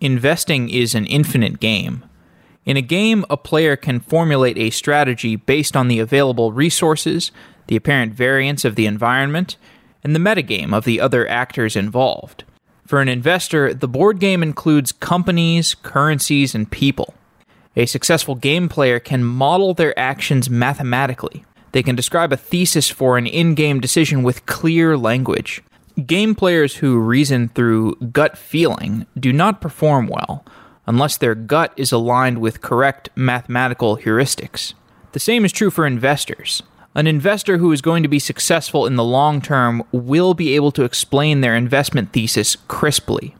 Investing is an infinite game. In a game, a player can formulate a strategy based on the available resources, the apparent variance of the environment, and the metagame of the other actors involved. For an investor, the board game includes companies, currencies, and people. A successful game player can model their actions mathematically. They can describe a thesis for an in game decision with clear language. Game players who reason through gut feeling do not perform well unless their gut is aligned with correct mathematical heuristics. The same is true for investors. An investor who is going to be successful in the long term will be able to explain their investment thesis crisply.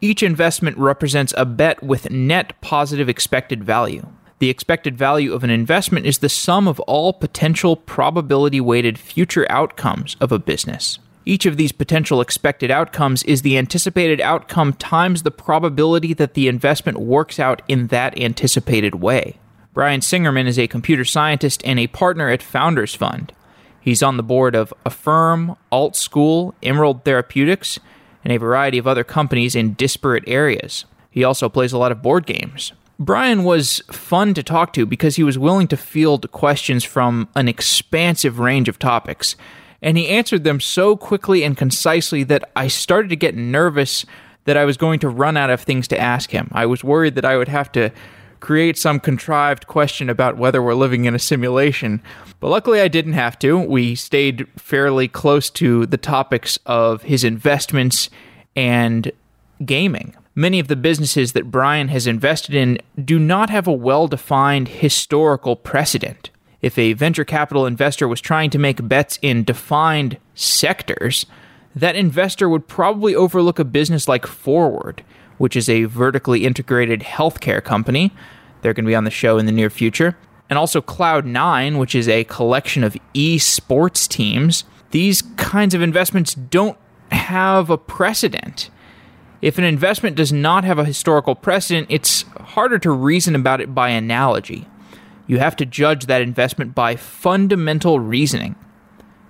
Each investment represents a bet with net positive expected value. The expected value of an investment is the sum of all potential probability weighted future outcomes of a business. Each of these potential expected outcomes is the anticipated outcome times the probability that the investment works out in that anticipated way. Brian Singerman is a computer scientist and a partner at Founders Fund. He's on the board of Affirm, AltSchool, Emerald Therapeutics, and a variety of other companies in disparate areas. He also plays a lot of board games. Brian was fun to talk to because he was willing to field questions from an expansive range of topics and he answered them so quickly and concisely that I started to get nervous that I was going to run out of things to ask him. I was worried that I would have to create some contrived question about whether we're living in a simulation. But luckily, I didn't have to. We stayed fairly close to the topics of his investments and gaming. Many of the businesses that Brian has invested in do not have a well defined historical precedent if a venture capital investor was trying to make bets in defined sectors, that investor would probably overlook a business like Forward, which is a vertically integrated healthcare company. They're going to be on the show in the near future. And also Cloud9, which is a collection of esports teams. These kinds of investments don't have a precedent. If an investment does not have a historical precedent, it's harder to reason about it by analogy. You have to judge that investment by fundamental reasoning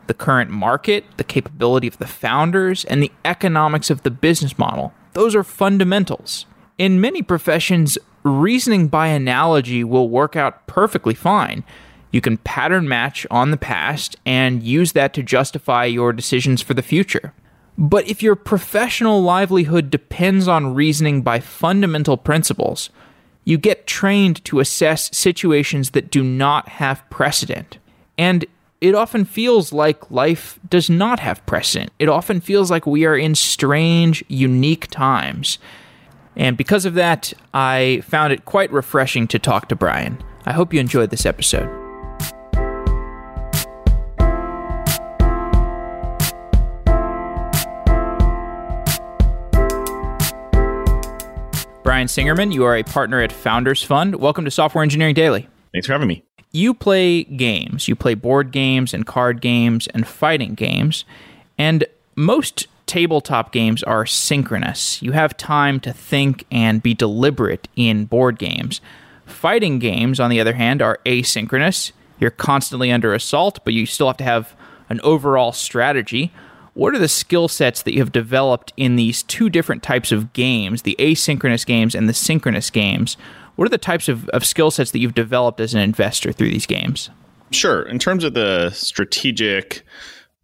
the current market, the capability of the founders, and the economics of the business model. Those are fundamentals. In many professions, reasoning by analogy will work out perfectly fine. You can pattern match on the past and use that to justify your decisions for the future. But if your professional livelihood depends on reasoning by fundamental principles, you get trained to assess situations that do not have precedent. And it often feels like life does not have precedent. It often feels like we are in strange, unique times. And because of that, I found it quite refreshing to talk to Brian. I hope you enjoyed this episode. Brian Singerman. You are a partner at Founders Fund. Welcome to Software Engineering Daily. Thanks for having me. You play games. You play board games and card games and fighting games. And most tabletop games are synchronous. You have time to think and be deliberate in board games. Fighting games, on the other hand, are asynchronous. You're constantly under assault, but you still have to have an overall strategy. What are the skill sets that you have developed in these two different types of games, the asynchronous games and the synchronous games? What are the types of, of skill sets that you've developed as an investor through these games? Sure. In terms of the strategic,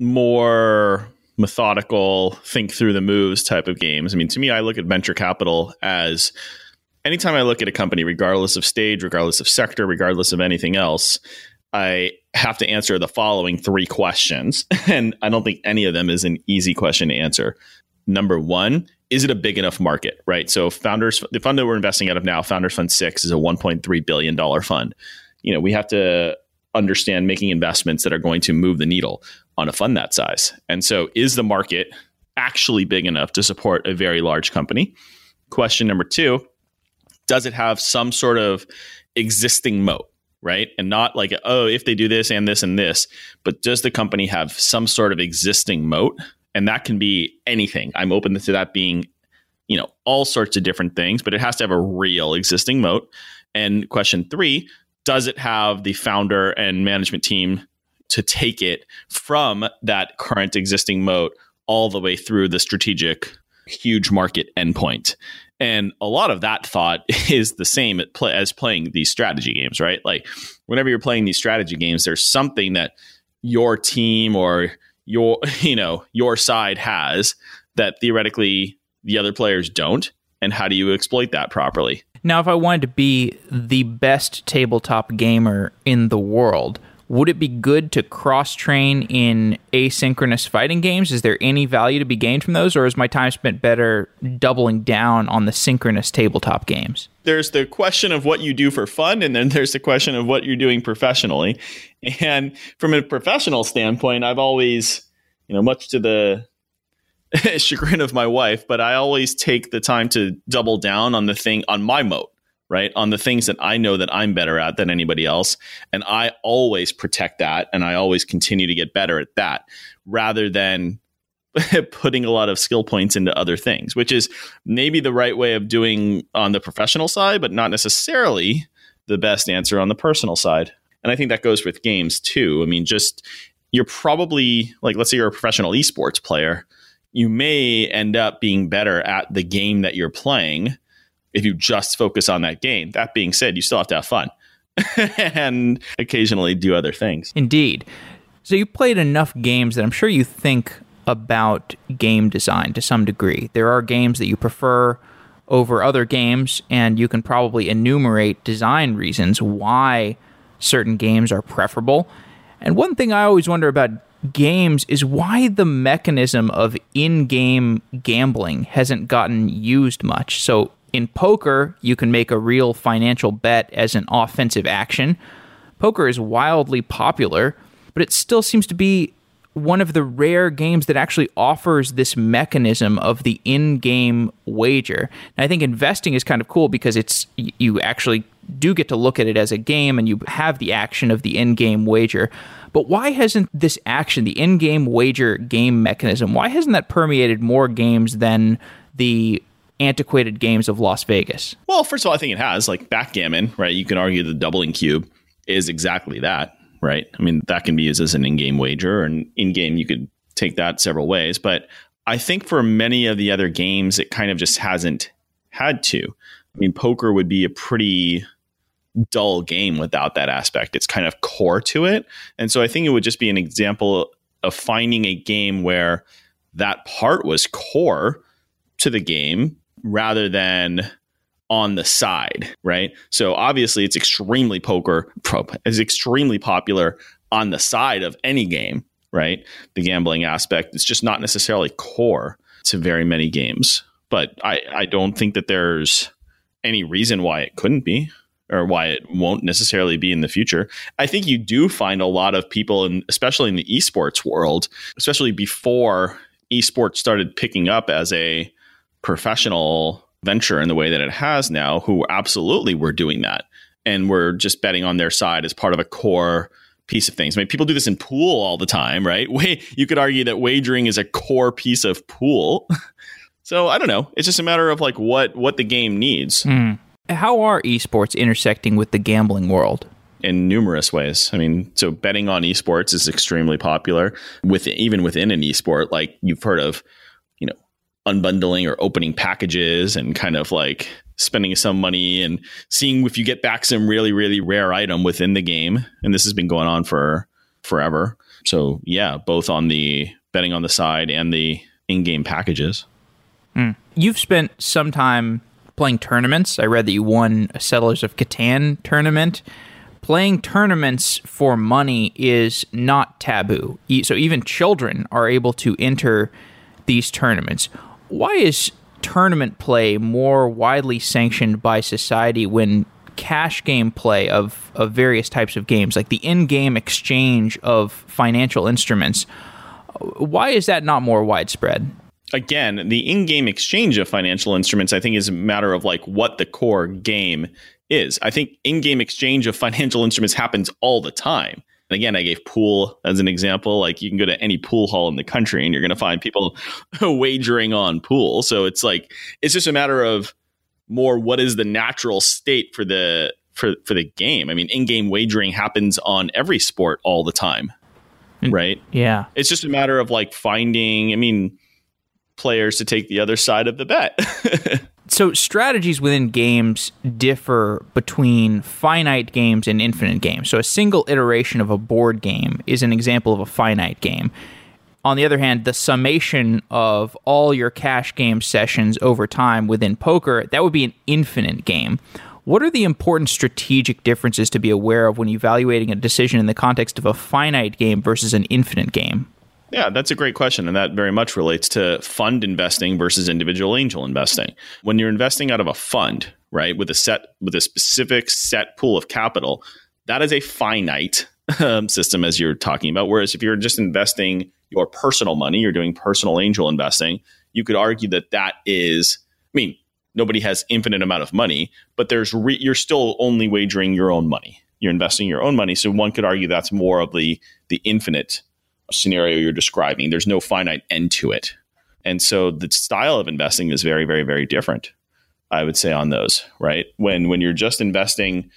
more methodical, think through the moves type of games, I mean, to me, I look at venture capital as anytime I look at a company, regardless of stage, regardless of sector, regardless of anything else, I have to answer the following three questions. And I don't think any of them is an easy question to answer. Number one, is it a big enough market, right? So founders, the fund that we're investing out of now, Founders Fund Six, is a $1.3 billion fund. You know, we have to understand making investments that are going to move the needle on a fund that size. And so is the market actually big enough to support a very large company? Question number two, does it have some sort of existing moat? Right? And not like, oh, if they do this and this and this, but does the company have some sort of existing moat? And that can be anything. I'm open to that being, you know, all sorts of different things, but it has to have a real existing moat. And question three, does it have the founder and management team to take it from that current existing moat all the way through the strategic huge market endpoint? And a lot of that thought is the same as playing these strategy games, right? Like whenever you're playing these strategy games, there's something that your team or your you know your side has that theoretically the other players don't and how do you exploit that properly now if i wanted to be the best tabletop gamer in the world would it be good to cross train in asynchronous fighting games? Is there any value to be gained from those, or is my time spent better doubling down on the synchronous tabletop games? There's the question of what you do for fun, and then there's the question of what you're doing professionally. And from a professional standpoint, I've always, you know, much to the chagrin of my wife, but I always take the time to double down on the thing on my moat right? On the things that I know that I'm better at than anybody else. And I always protect that and I always continue to get better at that rather than putting a lot of skill points into other things, which is maybe the right way of doing on the professional side, but not necessarily the best answer on the personal side. And I think that goes with games too. I mean, just you're probably like, let's say you're a professional esports player, you may end up being better at the game that you're playing if you just focus on that game. That being said, you still have to have fun and occasionally do other things. Indeed. So you played enough games that I'm sure you think about game design to some degree. There are games that you prefer over other games, and you can probably enumerate design reasons why certain games are preferable. And one thing I always wonder about games is why the mechanism of in game gambling hasn't gotten used much. So, in poker, you can make a real financial bet as an offensive action. Poker is wildly popular, but it still seems to be one of the rare games that actually offers this mechanism of the in-game wager. And I think investing is kind of cool because it's you actually do get to look at it as a game and you have the action of the in-game wager. But why hasn't this action, the in-game wager game mechanism, why hasn't that permeated more games than the antiquated games of Las Vegas? Well, first of all, I think it has like backgammon, right? You can argue the doubling cube is exactly that, right? I mean, that can be used as an in-game wager, and in-game you could take that several ways. But I think for many of the other games, it kind of just hasn't had to. I mean, poker would be a pretty dull game without that aspect. It's kind of core to it. And so I think it would just be an example of finding a game where that part was core to the game rather than on the side, right? So obviously it's extremely poker is extremely popular on the side of any game, right? The gambling aspect is just not necessarily core to very many games. But I, I don't think that there's any reason why it couldn't be or why it won't necessarily be in the future. I think you do find a lot of people, and especially in the esports world, especially before esports started picking up as a professional venture in the way that it has now who absolutely were doing that and we're just betting on their side as part of a core piece of things. I mean, people do this in pool all the time, right? Way you could argue that wagering is a core piece of pool. so I don't know. It's just a matter of like what what the game needs. Mm. How are esports intersecting with the gambling world? In numerous ways. I mean, so betting on esports is extremely popular. With even within an esport, like you've heard of unbundling or opening packages and kind of like spending some money and seeing if you get back some really really rare item within the game. And this has been going on for forever. So yeah both on the betting on the side and the in-game packages. Mm. you've spent some time playing tournaments. I read that you won a settlers of catan tournament. Playing tournaments for money is not taboo. So even children are able to enter these tournaments why is tournament play more widely sanctioned by society when cash game play of, of various types of games, like the in game exchange of financial instruments, why is that not more widespread? Again, the in game exchange of financial instruments, I think, is a matter of like what the core game is. I think in game exchange of financial instruments happens all the time. And again, I gave pool as an example. Like you can go to any pool hall in the country and you're going to find people wagering on pool. So it's like it's just a matter of more what is the natural state for the for for the game. I mean, in-game wagering happens on every sport all the time. Mm. Right? Yeah. It's just a matter of like finding, I mean, players to take the other side of the bet. So strategies within games differ between finite games and infinite games. So a single iteration of a board game is an example of a finite game. On the other hand, the summation of all your cash game sessions over time within poker, that would be an infinite game. What are the important strategic differences to be aware of when evaluating a decision in the context of a finite game versus an infinite game? Yeah, that's a great question. And that very much relates to fund investing versus individual angel investing. When you're investing out of a fund, right, with a set, with a specific set pool of capital, that is a finite um, system as you're talking about. Whereas if you're just investing your personal money, you're doing personal angel investing, you could argue that that is, I mean, nobody has infinite amount of money, but there's re- you're still only wagering your own money. You're investing your own money. So one could argue that's more of the the infinite scenario you're describing. There's no finite end to it. And so the style of investing is very, very, very different, I would say, on those, right? When when you're just investing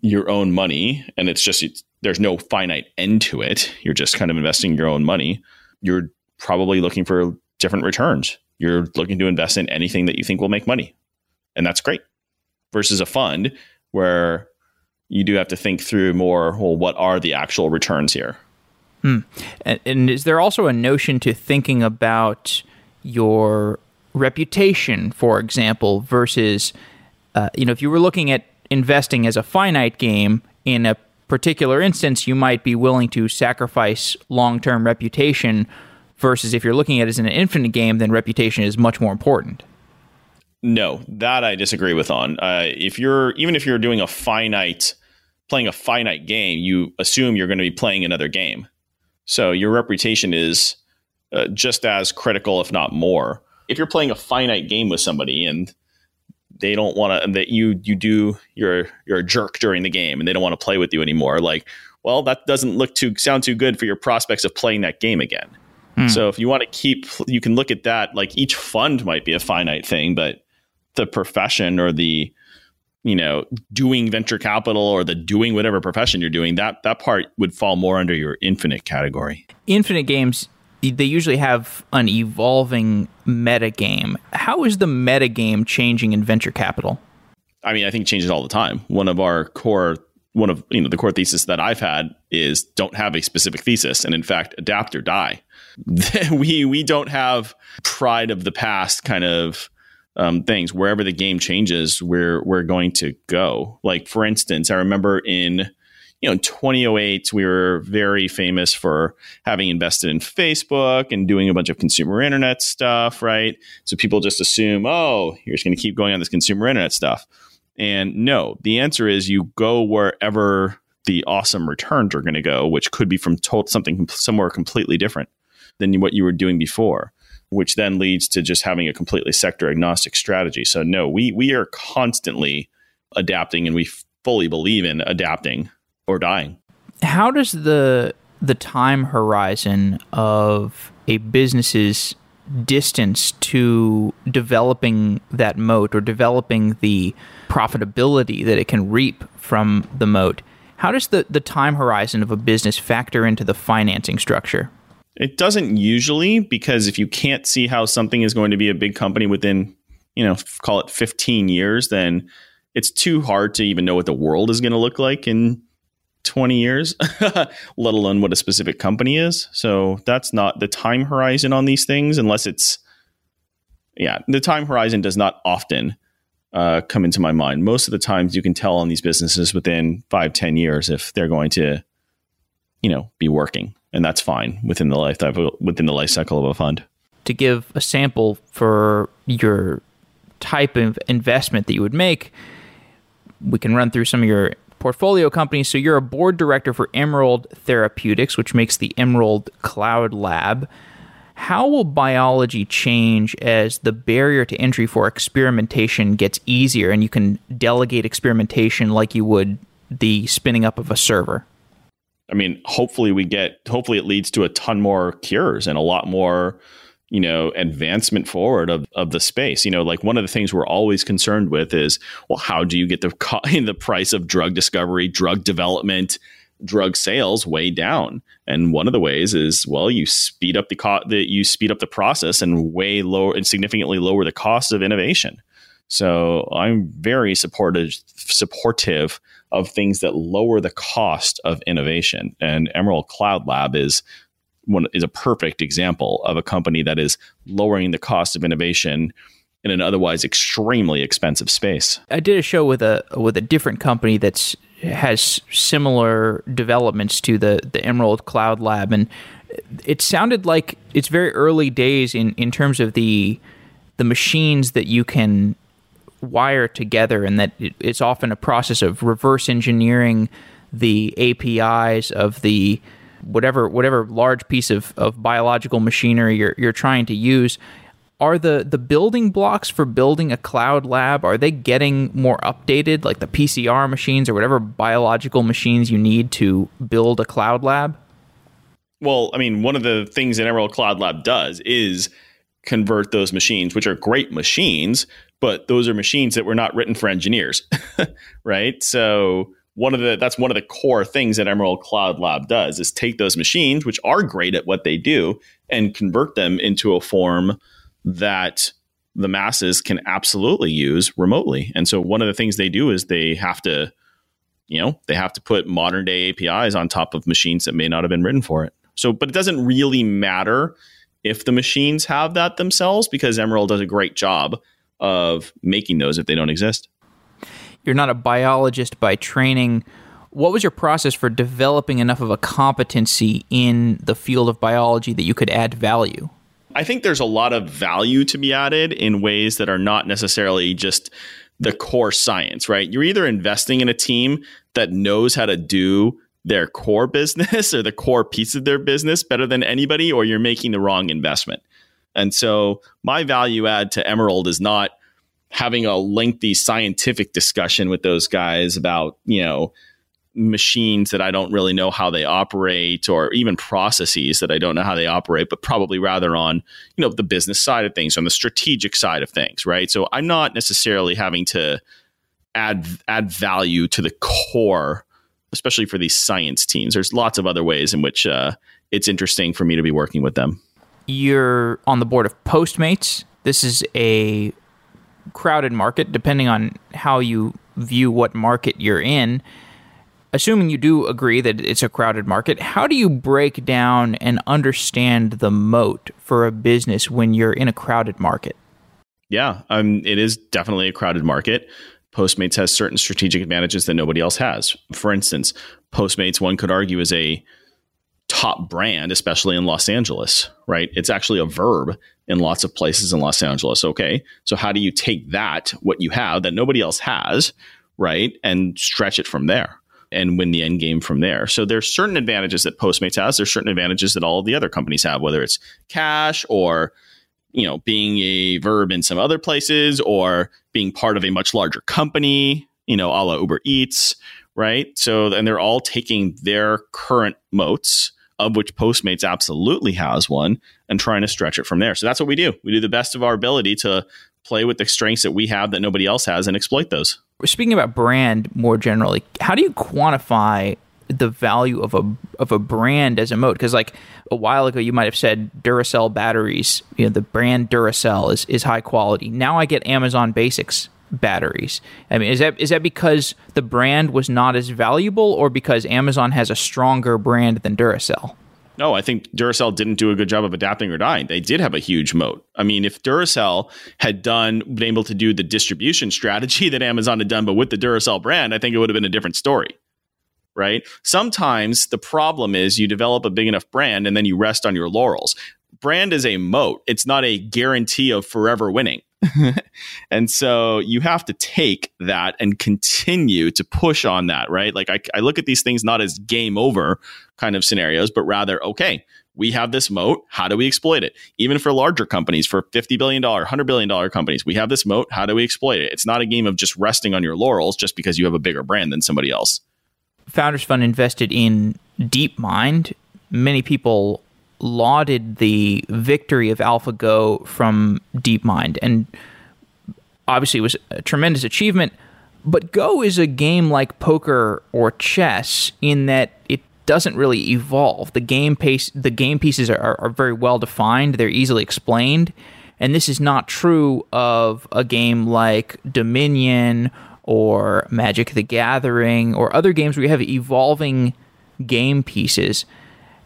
your own money and it's just it's, there's no finite end to it, you're just kind of investing your own money, you're probably looking for different returns. You're looking to invest in anything that you think will make money. And that's great. Versus a fund where you do have to think through more, well, what are the actual returns here? Hmm. And, and is there also a notion to thinking about your reputation, for example, versus, uh, you know, if you were looking at investing as a finite game in a particular instance, you might be willing to sacrifice long term reputation versus if you're looking at it as an infinite game, then reputation is much more important. No, that I disagree with on. Uh, if you're even if you're doing a finite playing a finite game, you assume you're going to be playing another game. So your reputation is uh, just as critical, if not more. If you're playing a finite game with somebody and they don't want to, that you you do you're you're a jerk during the game and they don't want to play with you anymore, like, well, that doesn't look too sound too good for your prospects of playing that game again. Hmm. So if you want to keep, you can look at that. Like each fund might be a finite thing, but the profession or the you know doing venture capital or the doing whatever profession you're doing that that part would fall more under your infinite category. Infinite games they usually have an evolving meta game. How is the meta game changing in venture capital? I mean i think it changes all the time. One of our core one of you know the core thesis that i've had is don't have a specific thesis and in fact adapt or die. We we don't have pride of the past kind of um, things. Wherever the game changes, we're we're going to go. Like for instance, I remember in you know 2008 we were very famous for having invested in Facebook and doing a bunch of consumer internet stuff, right? So people just assume, oh, you're just going to keep going on this consumer internet stuff. And no, the answer is you go wherever the awesome returns are going to go, which could be from something somewhere completely different than what you were doing before which then leads to just having a completely sector agnostic strategy. So no, we we are constantly adapting and we fully believe in adapting or dying. How does the the time horizon of a business's distance to developing that moat or developing the profitability that it can reap from the moat how does the, the time horizon of a business factor into the financing structure it doesn't usually because if you can't see how something is going to be a big company within, you know, call it 15 years, then it's too hard to even know what the world is going to look like in 20 years, let alone what a specific company is. So that's not the time horizon on these things unless it's yeah, the time horizon does not often uh, come into my mind. Most of the times you can tell on these businesses within five, 10 years if they're going to, you know, be working and that's fine within the life within the life cycle of a fund. To give a sample for your type of investment that you would make, we can run through some of your portfolio companies. So you're a board director for Emerald Therapeutics, which makes the Emerald Cloud Lab. How will biology change as the barrier to entry for experimentation gets easier and you can delegate experimentation like you would the spinning up of a server? I mean, hopefully we get, hopefully it leads to a ton more cures and a lot more, you know, advancement forward of, of the space. You know, like one of the things we're always concerned with is, well, how do you get the co- the price of drug discovery, drug development, drug sales way down? And one of the ways is, well, you speed up the co- you speed up the process and way lower and significantly lower the cost of innovation. So I'm very supportive supportive of things that lower the cost of innovation. And Emerald Cloud Lab is one is a perfect example of a company that is lowering the cost of innovation in an otherwise extremely expensive space. I did a show with a with a different company that's has similar developments to the the Emerald Cloud Lab and it sounded like it's very early days in in terms of the the machines that you can wire together and that it's often a process of reverse engineering the APIs of the whatever whatever large piece of, of biological machinery you're you're trying to use. Are the the building blocks for building a cloud lab are they getting more updated like the PCR machines or whatever biological machines you need to build a cloud lab? Well I mean one of the things that Emerald Cloud Lab does is convert those machines which are great machines but those are machines that were not written for engineers right so one of the that's one of the core things that Emerald Cloud Lab does is take those machines which are great at what they do and convert them into a form that the masses can absolutely use remotely. And so one of the things they do is they have to you know, they have to put modern day APIs on top of machines that may not have been written for it. So but it doesn't really matter if the machines have that themselves because Emerald does a great job of making those if they don't exist you're not a biologist by training. What was your process for developing enough of a competency in the field of biology that you could add value? I think there's a lot of value to be added in ways that are not necessarily just the core science, right? You're either investing in a team that knows how to do their core business or the core piece of their business better than anybody, or you're making the wrong investment. And so my value add to Emerald is not having a lengthy scientific discussion with those guys about, you know, machines that I don't really know how they operate or even processes that I don't know how they operate, but probably rather on, you know, the business side of things, on the strategic side of things, right? So I'm not necessarily having to add add value to the core, especially for these science teams. There's lots of other ways in which uh, it's interesting for me to be working with them. You're on the board of Postmates. This is a crowded market, depending on how you view what market you're in. Assuming you do agree that it's a crowded market, how do you break down and understand the moat for a business when you're in a crowded market? Yeah, um, it is definitely a crowded market. Postmates has certain strategic advantages that nobody else has. For instance, Postmates, one could argue, is a top brand, especially in Los Angeles, right? It's actually a verb in lots of places in Los Angeles. Okay. So how do you take that, what you have that nobody else has, right, and stretch it from there? and win the end game from there. So there's certain advantages that Postmates has. There's certain advantages that all the other companies have, whether it's cash or you know being a verb in some other places or being part of a much larger company, you know, a la Uber Eats, right? So and they're all taking their current moats of which Postmates absolutely has one, and trying to stretch it from there. So that's what we do. We do the best of our ability to play with the strengths that we have that nobody else has and exploit those. Speaking about brand more generally, how do you quantify the value of a of a brand as a moat? Because like a while ago, you might have said Duracell batteries. You know, the brand Duracell is is high quality. Now I get Amazon Basics batteries. I mean, is that is that because the brand was not as valuable, or because Amazon has a stronger brand than Duracell? No, I think Duracell didn't do a good job of adapting or dying. They did have a huge moat. I mean, if Duracell had done been able to do the distribution strategy that Amazon had done, but with the Duracell brand, I think it would have been a different story. Right? Sometimes the problem is you develop a big enough brand and then you rest on your laurels. Brand is a moat. It's not a guarantee of forever winning. and so you have to take that and continue to push on that, right? Like I, I look at these things not as game over kind of scenarios, but rather, okay, we have this moat. How do we exploit it? Even for larger companies, for $50 billion, $100 billion companies, we have this moat. How do we exploit it? It's not a game of just resting on your laurels just because you have a bigger brand than somebody else. Founders Fund invested in DeepMind. Many people lauded the victory of AlphaGo from DeepMind, and obviously it was a tremendous achievement. But Go is a game like poker or chess in that it doesn't really evolve. The game pace, the game pieces are, are very well defined. They're easily explained, And this is not true of a game like Dominion or Magic the Gathering or other games where you have evolving game pieces.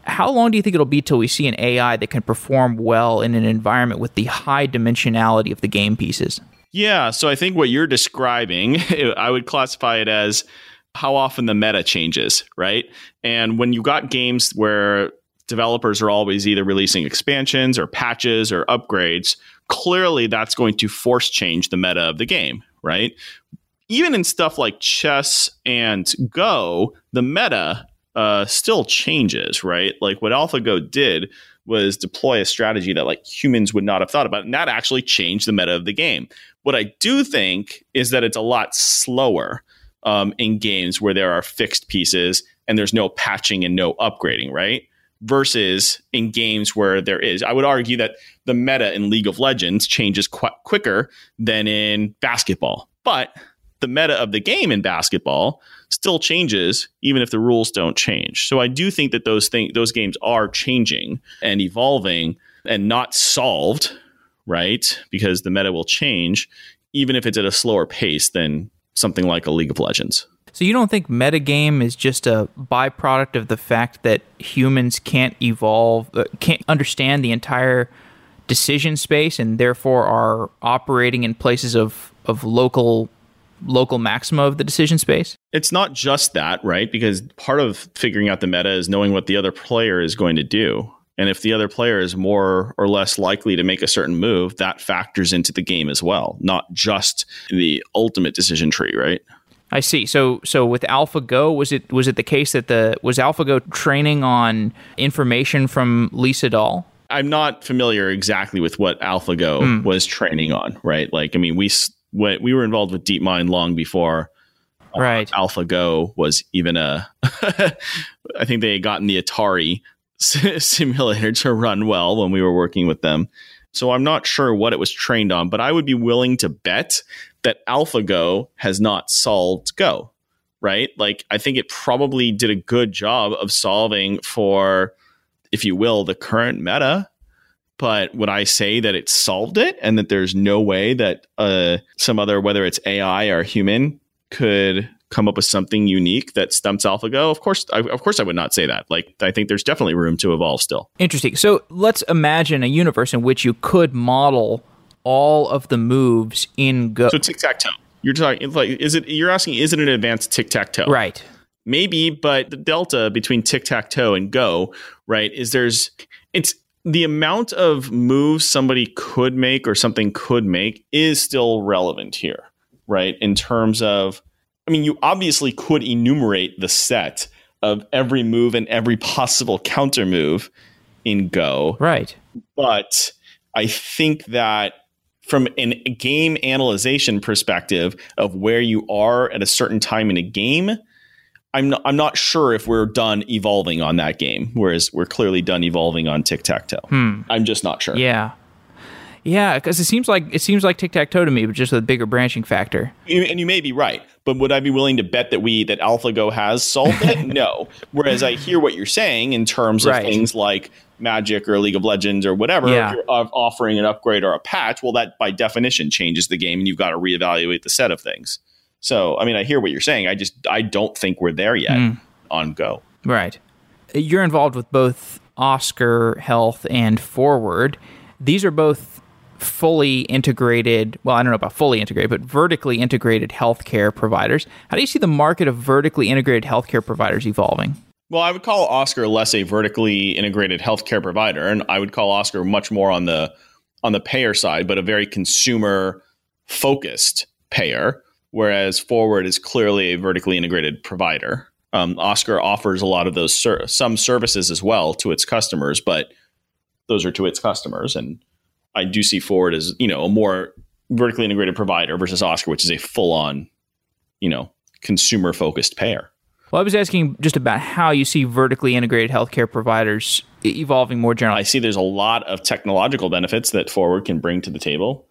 How long do you think it'll be till we see an AI that can perform well in an environment with the high dimensionality of the game pieces? Yeah, so I think what you're describing, I would classify it as how often the meta changes, right? And when you got games where developers are always either releasing expansions or patches or upgrades, clearly that's going to force change the meta of the game, right? Even in stuff like chess and Go, the meta uh, still changes, right? Like what AlphaGo did was deploy a strategy that like humans would not have thought about, and that actually changed the meta of the game. What I do think is that it's a lot slower um, in games where there are fixed pieces and there's no patching and no upgrading, right? Versus in games where there is. I would argue that the meta in League of Legends changes qu- quicker than in basketball. But the meta of the game in basketball still changes even if the rules don't change. So I do think that those things those games are changing and evolving and not solved, right? Because the meta will change even if it's at a slower pace than something like a League of Legends. So you don't think metagame is just a byproduct of the fact that humans can't evolve, uh, can't understand the entire decision space, and therefore are operating in places of of local local maxima of the decision space? It's not just that, right? Because part of figuring out the meta is knowing what the other player is going to do. And if the other player is more or less likely to make a certain move, that factors into the game as well, not just the ultimate decision tree, right? I see. So so with AlphaGo, was it was it the case that the was AlphaGo training on information from Lisa Sedol? I'm not familiar exactly with what AlphaGo mm. was training on, right? Like, I mean, we we were involved with DeepMind long before uh, right. AlphaGo was even a. I think they had gotten the Atari simulator to run well when we were working with them. So I'm not sure what it was trained on, but I would be willing to bet that AlphaGo has not solved Go, right? Like I think it probably did a good job of solving for, if you will, the current meta. But would I say that it solved it and that there's no way that uh, some other, whether it's AI or human, could come up with something unique that stumps AlphaGo? Of course, I, of course, I would not say that. Like, I think there's definitely room to evolve still. Interesting. So let's imagine a universe in which you could model all of the moves in Go. So tic tac toe. You're talking like, is it? You're asking, is it an advanced tic tac toe? Right. Maybe, but the delta between tic tac toe and Go, right, is there's it's the amount of moves somebody could make or something could make is still relevant here, right? In terms of I mean, you obviously could enumerate the set of every move and every possible counter move in Go. Right. But I think that from a game analyzation perspective of where you are at a certain time in a game, I'm not, I'm not sure if we're done evolving on that game, whereas we're clearly done evolving on tic tac toe. Hmm. I'm just not sure. Yeah. Yeah, because it seems like it seems like tic tac toe to me, but just with a bigger branching factor. And you may be right, but would I be willing to bet that we that AlphaGo has solved it? no. Whereas I hear what you're saying in terms of right. things like Magic or League of Legends or whatever. Yeah. If you're offering an upgrade or a patch, well, that by definition changes the game, and you've got to reevaluate the set of things. So, I mean, I hear what you're saying. I just I don't think we're there yet mm. on Go. Right. You're involved with both Oscar Health and Forward. These are both fully integrated, well, I don't know about fully integrated, but vertically integrated healthcare providers. How do you see the market of vertically integrated healthcare providers evolving? Well, I would call Oscar less a vertically integrated healthcare provider, and I would call Oscar much more on the on the payer side, but a very consumer focused payer, whereas Forward is clearly a vertically integrated provider. Um, Oscar offers a lot of those ser- some services as well to its customers, but those are to its customers, and I do see Forward as you know a more vertically integrated provider versus Oscar, which is a full on, you know, consumer focused payer. Well, I was asking just about how you see vertically integrated healthcare providers evolving more generally. I see there's a lot of technological benefits that Forward can bring to the table,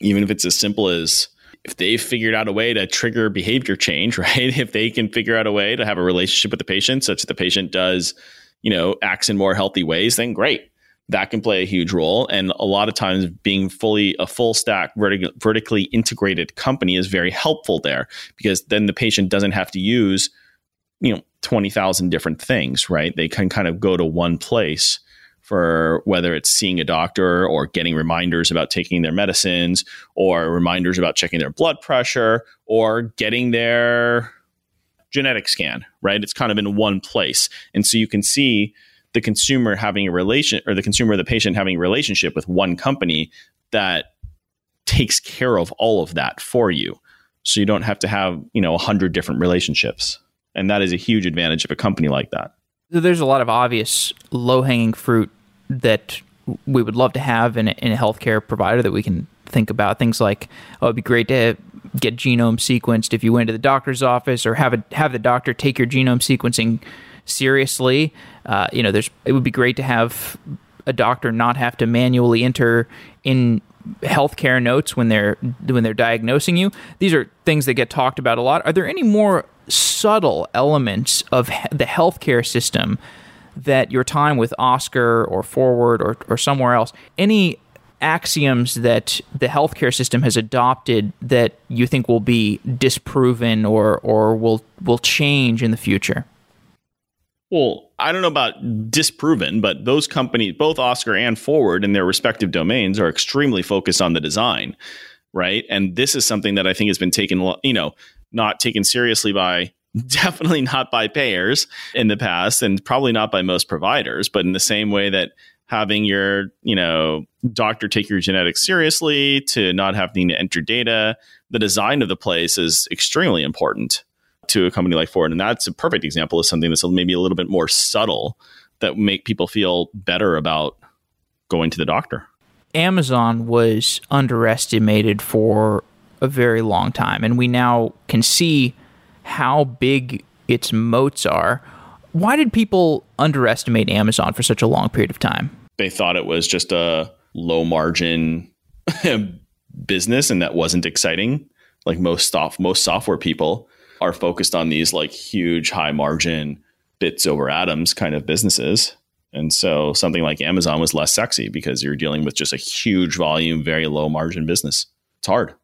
even if it's as simple as if they've figured out a way to trigger behavior change, right? If they can figure out a way to have a relationship with the patient such that the patient does, you know, acts in more healthy ways, then great that can play a huge role. And a lot of times, being fully a full stack, vertic- vertically integrated company is very helpful there because then the patient doesn't have to use, you know, 20,000 different things, right? They can kind of go to one place for whether it's seeing a doctor or getting reminders about taking their medicines or reminders about checking their blood pressure or getting their genetic scan, right? It's kind of in one place. And so you can see the consumer having a relation or the consumer the patient having a relationship with one company that takes care of all of that for you. So you don't have to have, you know, a hundred different relationships. And that is a huge advantage of a company like that. There's a lot of obvious low hanging fruit that we would love to have in a, in a healthcare provider that we can think about. Things like, oh, it'd be great to get genome sequenced if you went to the doctor's office, or have a have the doctor take your genome sequencing seriously. Uh, you know, there's it would be great to have a doctor not have to manually enter in healthcare notes when they're when they're diagnosing you. These are things that get talked about a lot. Are there any more subtle elements of the healthcare system that your time with Oscar or Forward or, or somewhere else, any axioms that the healthcare system has adopted that you think will be disproven or or will will change in the future? Well, I don't know about disproven, but those companies, both Oscar and Forward in their respective domains, are extremely focused on the design, right? And this is something that I think has been taken, you know, not taken seriously by definitely not by payers in the past and probably not by most providers, but in the same way that having your, you know, doctor take your genetics seriously to not having to enter data, the design of the place is extremely important to a company like Forward And that's a perfect example of something that's maybe a little bit more subtle that make people feel better about going to the doctor. Amazon was underestimated for a very long time, and we now can see how big its moats are. Why did people underestimate Amazon for such a long period of time? They thought it was just a low margin business and that wasn't exciting. Like most soft most software people are focused on these like huge high margin bits over atoms kind of businesses. And so something like Amazon was less sexy because you're dealing with just a huge volume, very low margin business. It's hard.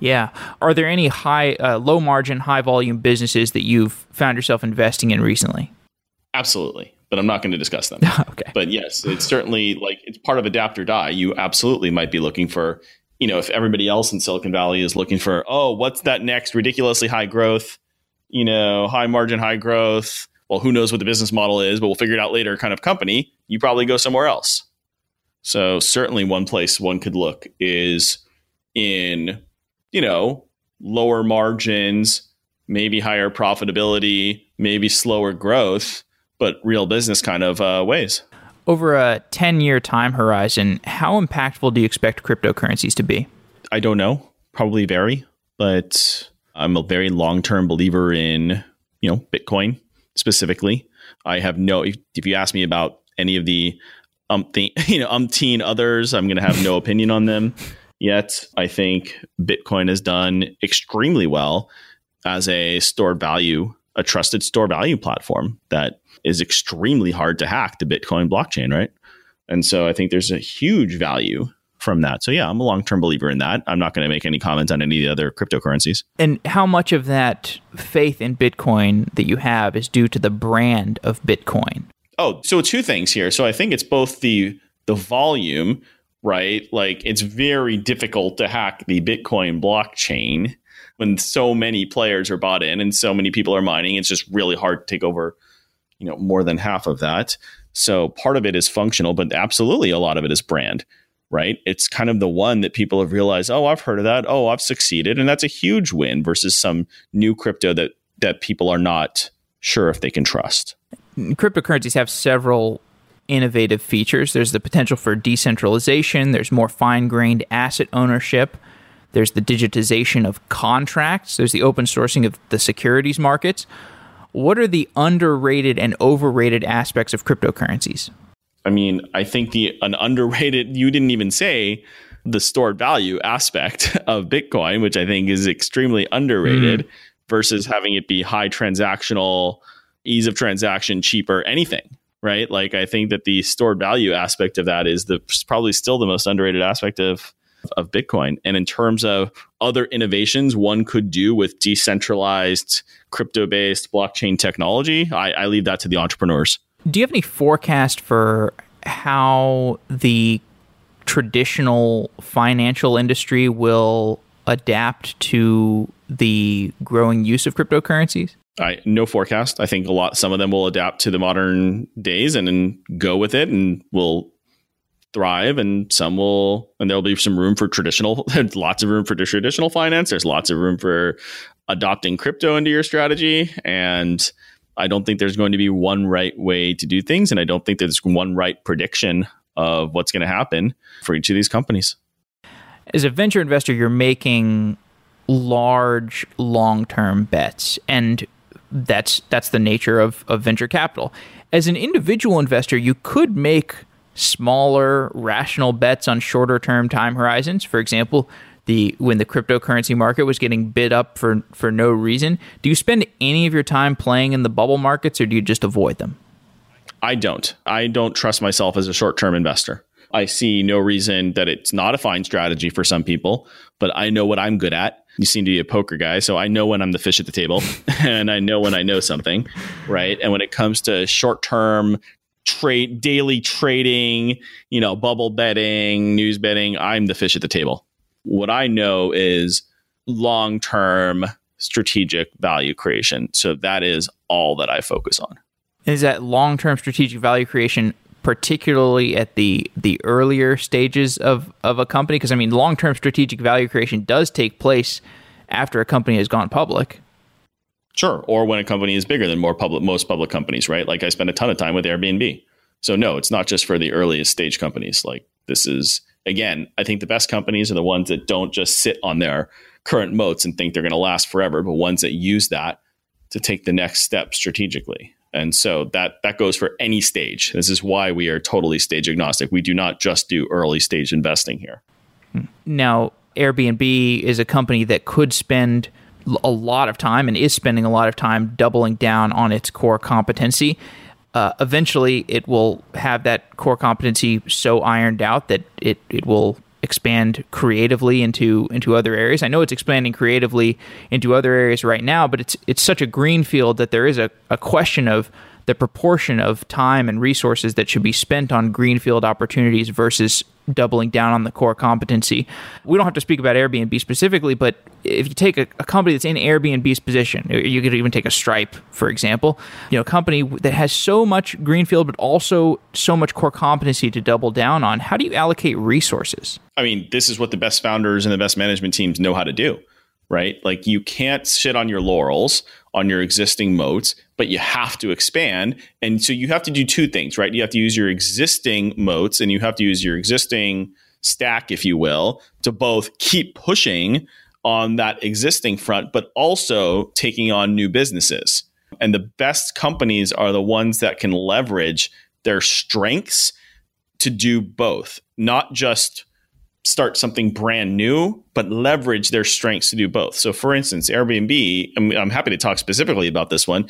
Yeah. Are there any high, uh, low margin, high volume businesses that you've found yourself investing in recently? Absolutely. But I'm not going to discuss them. okay. But yes, it's certainly like it's part of adapt or die. You absolutely might be looking for, you know, if everybody else in Silicon Valley is looking for, oh, what's that next ridiculously high growth, you know, high margin, high growth. Well, who knows what the business model is, but we'll figure it out later kind of company. You probably go somewhere else. So certainly one place one could look is in you know, lower margins, maybe higher profitability, maybe slower growth, but real business kind of uh, ways. Over a 10 year time horizon, how impactful do you expect cryptocurrencies to be? I don't know. Probably vary, but I'm a very long term believer in, you know, Bitcoin specifically. I have no, if, if you ask me about any of the umpteen, you know, umpteen others, I'm going to have no opinion on them yet. I think Bitcoin has done extremely well as a stored value, a trusted store value platform that is extremely hard to hack the Bitcoin blockchain, right? And so I think there's a huge value from that. So yeah, I'm a long-term believer in that. I'm not going to make any comments on any of the other cryptocurrencies. And how much of that faith in Bitcoin that you have is due to the brand of Bitcoin? Oh, so two things here. So I think it's both the the volume right? Like it's very difficult to hack the Bitcoin blockchain when so many players are bought in and so many people are mining. It's just really hard to take over, you know, more than half of that. So part of it is functional, but absolutely a lot of it is brand, right? It's kind of the one that people have realized, oh, I've heard of that. Oh, I've succeeded. And that's a huge win versus some new crypto that that people are not sure if they can trust. Cryptocurrencies have several innovative features. There's the potential for decentralization, there's more fine grained asset ownership, there's the digitization of contracts, there's the open sourcing of the securities markets. What are the underrated and overrated aspects of cryptocurrencies? I mean, I think the an underrated you didn't even say the stored value aspect of Bitcoin, which I think is extremely underrated mm. versus having it be high transactional, ease of transaction, cheaper, anything right? Like I think that the stored value aspect of that is the probably still the most underrated aspect of of Bitcoin. And in terms of other innovations one could do with decentralized crypto based blockchain technology, I, I leave that to the entrepreneurs. Do you have any forecast for how the traditional financial industry will adapt to the growing use of cryptocurrencies? I no forecast. I think a lot some of them will adapt to the modern days and then go with it and will thrive and some will and there'll be some room for traditional there's lots of room for traditional finance. There's lots of room for adopting crypto into your strategy. And i don't think there's going to be one right way to do things. And i don't think there's one right prediction of what's going to happen for each of these companies. As a venture investor you're making large long-term bets. And that's that's the nature of, of venture capital as an individual investor you could make smaller, rational bets on shorter term time horizons. For example, the when the cryptocurrency market was getting bid up for for no reason. Do you spend any of your time playing in the bubble markets, or do you just avoid them? I don't. I don't trust myself as a short term investor. I see no reason that it's not a fine strategy for some people, but I know what I'm good at. You seem to be a poker guy, so I know when I'm the fish at the table and I know when I know something, right? And when it comes to short term trade daily trading, you know, bubble betting, news betting, I'm the fish at the table. What I know is long-term strategic value creation. So that is all that I focus on. Is that long-term strategic value creation particularly at the the earlier stages of of a company because I mean long-term strategic value creation does take place after a company has gone public. Sure. Or when a company is bigger than more public, most public companies, right? Like I spend a ton of time with Airbnb. So no, it's not just for the earliest stage companies. Like this is again, I think the best companies are the ones that don't just sit on their current moats and think they're going to last forever, but ones that use that to take the next step strategically. And so that that goes for any stage. This is why we are totally stage agnostic. We do not just do early stage investing here. Now, Airbnb is a company that could spend a lot of time and is spending a lot of time doubling down on its core competency. Uh, eventually, it will have that core competency so ironed out that it, it will expand creatively into into other areas. I know it's expanding creatively into other areas right now, but it's it's such a green field that there is a, a question of the proportion of time and resources that should be spent on greenfield opportunities versus doubling down on the core competency. We don't have to speak about Airbnb specifically, but if you take a, a, company that's in Airbnb's position, you could even take a Stripe, for example, you know, a company that has so much greenfield, but also so much core competency to double down on. How do you allocate resources? I mean, this is what the best founders and the best management teams know how to do right? Like you can't sit on your laurels on your existing moats, but you have to expand. And so you have to do two things, right? You have to use your existing moats and you have to use your existing stack, if you will, to both keep pushing on that existing front, but also taking on new businesses. And the best companies are the ones that can leverage their strengths to do both, not just start something brand new, but leverage their strengths to do both. So, for instance, Airbnb, I'm, I'm happy to talk specifically about this one,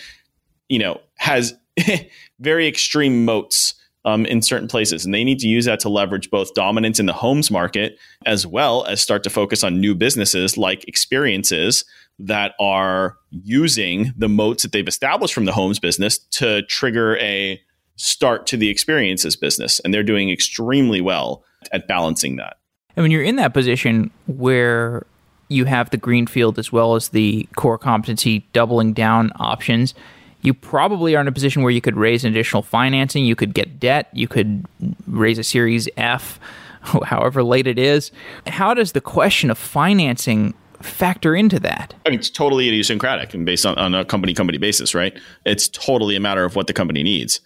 you know, has very extreme moats um, in certain places. And they need to use that to leverage both dominance in the homes market as well as start to focus on new businesses like experiences that are using the moats that they've established from the homes business to trigger a start to the experiences business. And they're doing extremely well at balancing that. And when you're in that position where you have the greenfield as well as the core competency doubling down options, you probably are in a position where you could raise additional financing, you could get debt, you could raise a Series F, however late it is. How does the question of financing factor into that? I mean, it's totally idiosyncratic and based on, on a company company basis, right? It's totally a matter of what the company needs.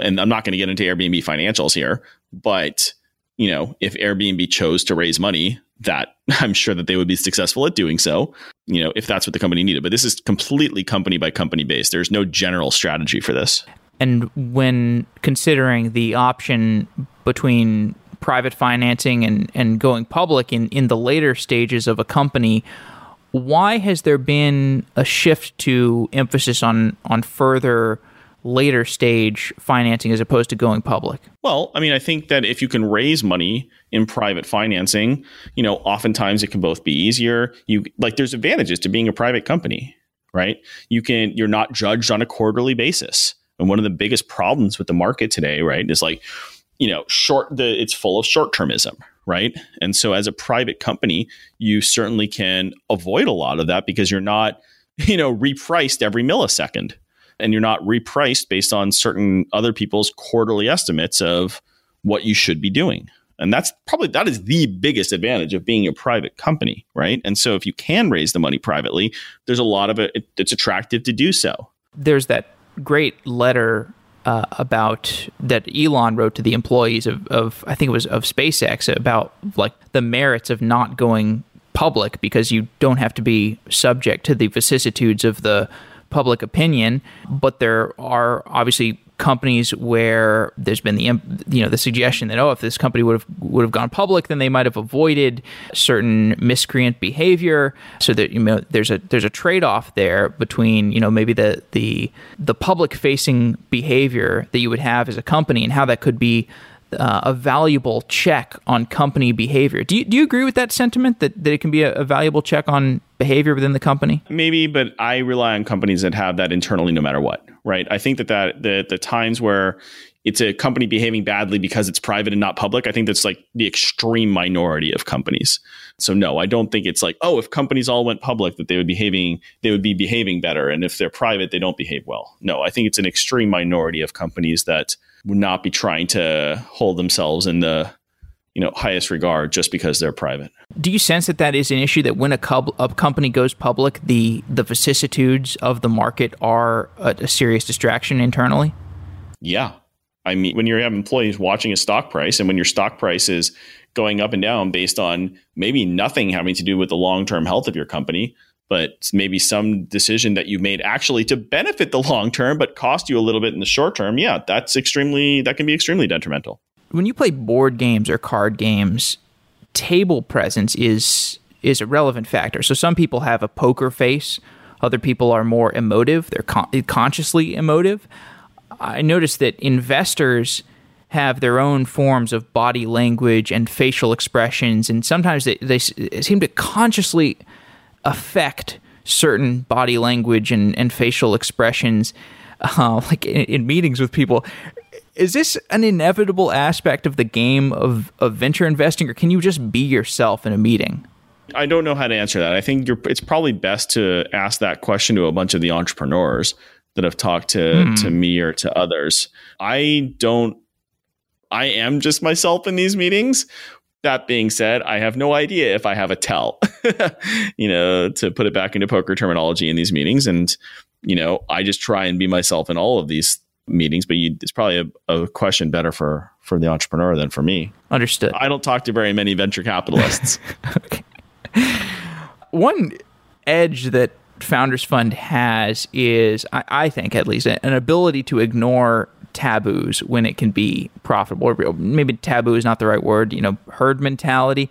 And I'm not going to get into Airbnb financials here, but you know, if Airbnb chose to raise money, that I'm sure that they would be successful at doing so, you know, if that's what the company needed. But this is completely company by company based. There's no general strategy for this. And when considering the option between private financing and, and going public in, in the later stages of a company, why has there been a shift to emphasis on on further later stage financing as opposed to going public? Well, I mean, I think that if you can raise money in private financing, you know, oftentimes it can both be easier. You like there's advantages to being a private company, right? You can you're not judged on a quarterly basis. And one of the biggest problems with the market today, right, is like, you know, short the it's full of short-termism, right? And so as a private company, you certainly can avoid a lot of that because you're not, you know, repriced every millisecond and you're not repriced based on certain other people's quarterly estimates of what you should be doing. And that's probably that is the biggest advantage of being a private company, right? And so if you can raise the money privately, there's a lot of it it's attractive to do so. There's that great letter uh, about that Elon wrote to the employees of, of I think it was of SpaceX about like the merits of not going public because you don't have to be subject to the vicissitudes of the public opinion, but there are obviously companies where there's been the you know the suggestion that oh if this company would have would have gone public then they might have avoided certain miscreant behavior. So that you know there's a there's a trade-off there between you know maybe the the the public facing behavior that you would have as a company and how that could be uh, a valuable check on company behavior. Do you, do you agree with that sentiment that, that it can be a, a, valuable check on behavior within the company? Maybe, but I rely on companies that have that internally no matter what, right? I think that, that the, the times where it's a company behaving badly because it's private and not public, I think that's like the extreme minority of companies. So no, I don't think it's like, oh, if companies all went public that they would behaving they would be behaving better and if they're private they don't behave well. No, I think it's an extreme minority of companies that would not be trying to hold themselves in the you know highest regard just because they're private. Do you sense that that is an issue that when a, a company goes public, the the vicissitudes of the market are a, a serious distraction internally? Yeah, I mean, when you have employees watching a stock price, and when your stock price is going up and down based on maybe nothing having to do with the long term health of your company, but maybe some decision that you made actually to benefit the long term but cost you a little bit in the short term yeah that's extremely that can be extremely detrimental. When you play board games or card games table presence is is a relevant factor. So some people have a poker face other people are more emotive they're con- consciously emotive. I noticed that investors have their own forms of body language and facial expressions and sometimes they, they seem to consciously affect certain body language and, and facial expressions, uh, like in, in meetings with people. Is this an inevitable aspect of the game of, of venture investing, or can you just be yourself in a meeting? I don't know how to answer that. I think it's probably best to ask that question to a bunch of the entrepreneurs that have talked to hmm. to me or to others. I don't. I am just myself in these meetings. That being said, I have no idea if I have a tell, you know, to put it back into poker terminology in these meetings. And, you know, I just try and be myself in all of these meetings, but you, it's probably a, a, question better for, for the entrepreneur than for me. Understood. I don't talk to very many venture capitalists. okay. One edge that Founders Fund has is, I, I think at least, an ability to ignore taboos when it can be profitable. Or maybe taboo is not the right word, you know, herd mentality.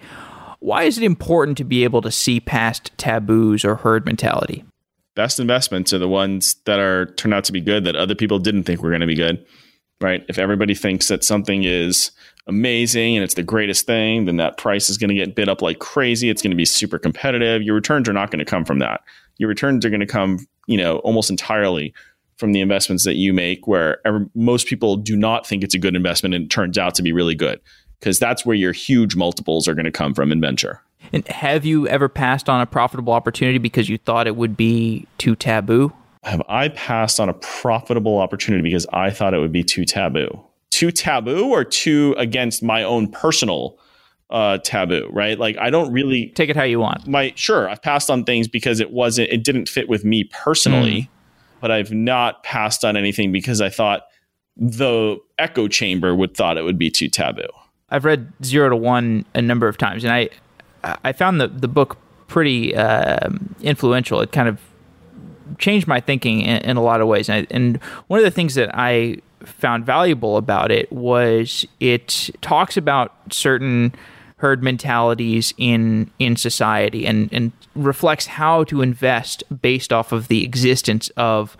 Why is it important to be able to see past taboos or herd mentality? Best investments are the ones that are turn out to be good that other people didn't think were going to be good. Right? If everybody thinks that something is amazing and it's the greatest thing, then that price is going to get bid up like crazy. It's going to be super competitive. Your returns are not going to come from that. Your returns are going to come, you know, almost entirely from the investments that you make where ever, most people do not think it's a good investment and it turns out to be really good because that's where your huge multiples are going to come from in venture. And have you ever passed on a profitable opportunity because you thought it would be too taboo? Have I passed on a profitable opportunity because I thought it would be too taboo? Too taboo or too against my own personal uh, taboo, right? Like I don't really take it how you want. My sure, I've passed on things because it wasn't it didn't fit with me personally. Mm but I've not passed on anything because I thought the echo chamber would thought it would be too taboo. I've read Zero to One a number of times, and I I found the the book pretty uh, influential. It kind of changed my thinking in, in a lot of ways, and, I, and one of the things that I found valuable about it was it talks about certain herd mentalities in in society and and reflects how to invest based off of the existence of